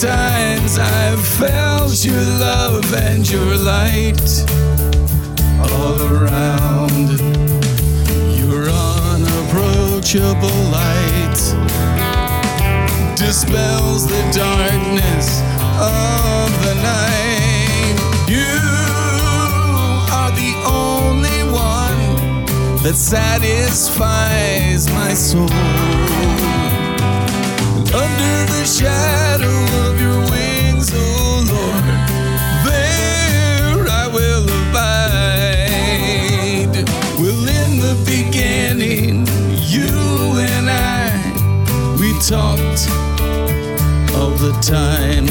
times I've felt your love and your light all around. Your unapproachable light dispels the darkness of the night. You are the only one that satisfies my soul. Talked all the time.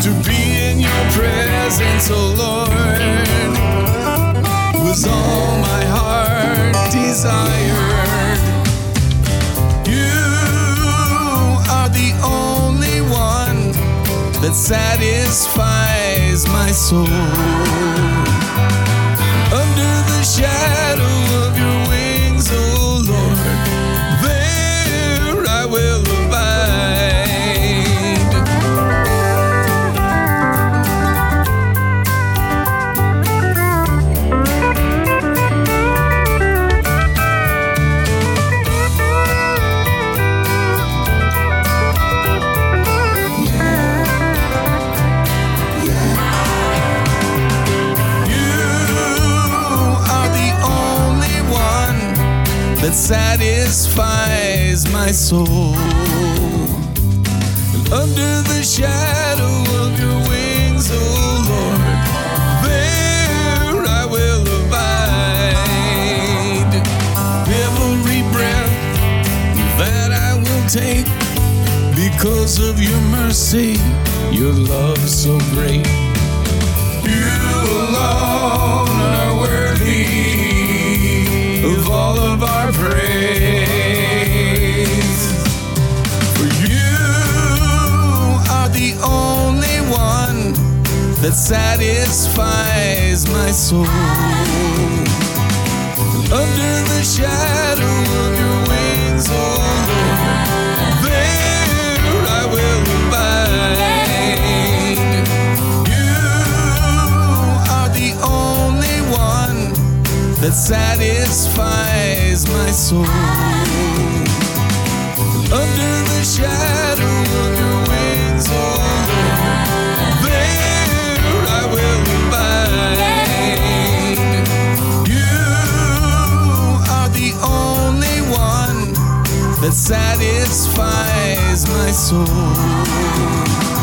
To be in your presence, oh Lord, was all my heart desired. You are the only one that satisfies my soul. That satisfies my soul. And under the shadow of your wings, oh Lord, there I will abide. Every breath that I will take because of your mercy, your love so great. You alone that satisfies my soul. Under the shadow of your wings, oh Lord, there I will abide. You are the only one that satisfies my soul. That satisfies my soul.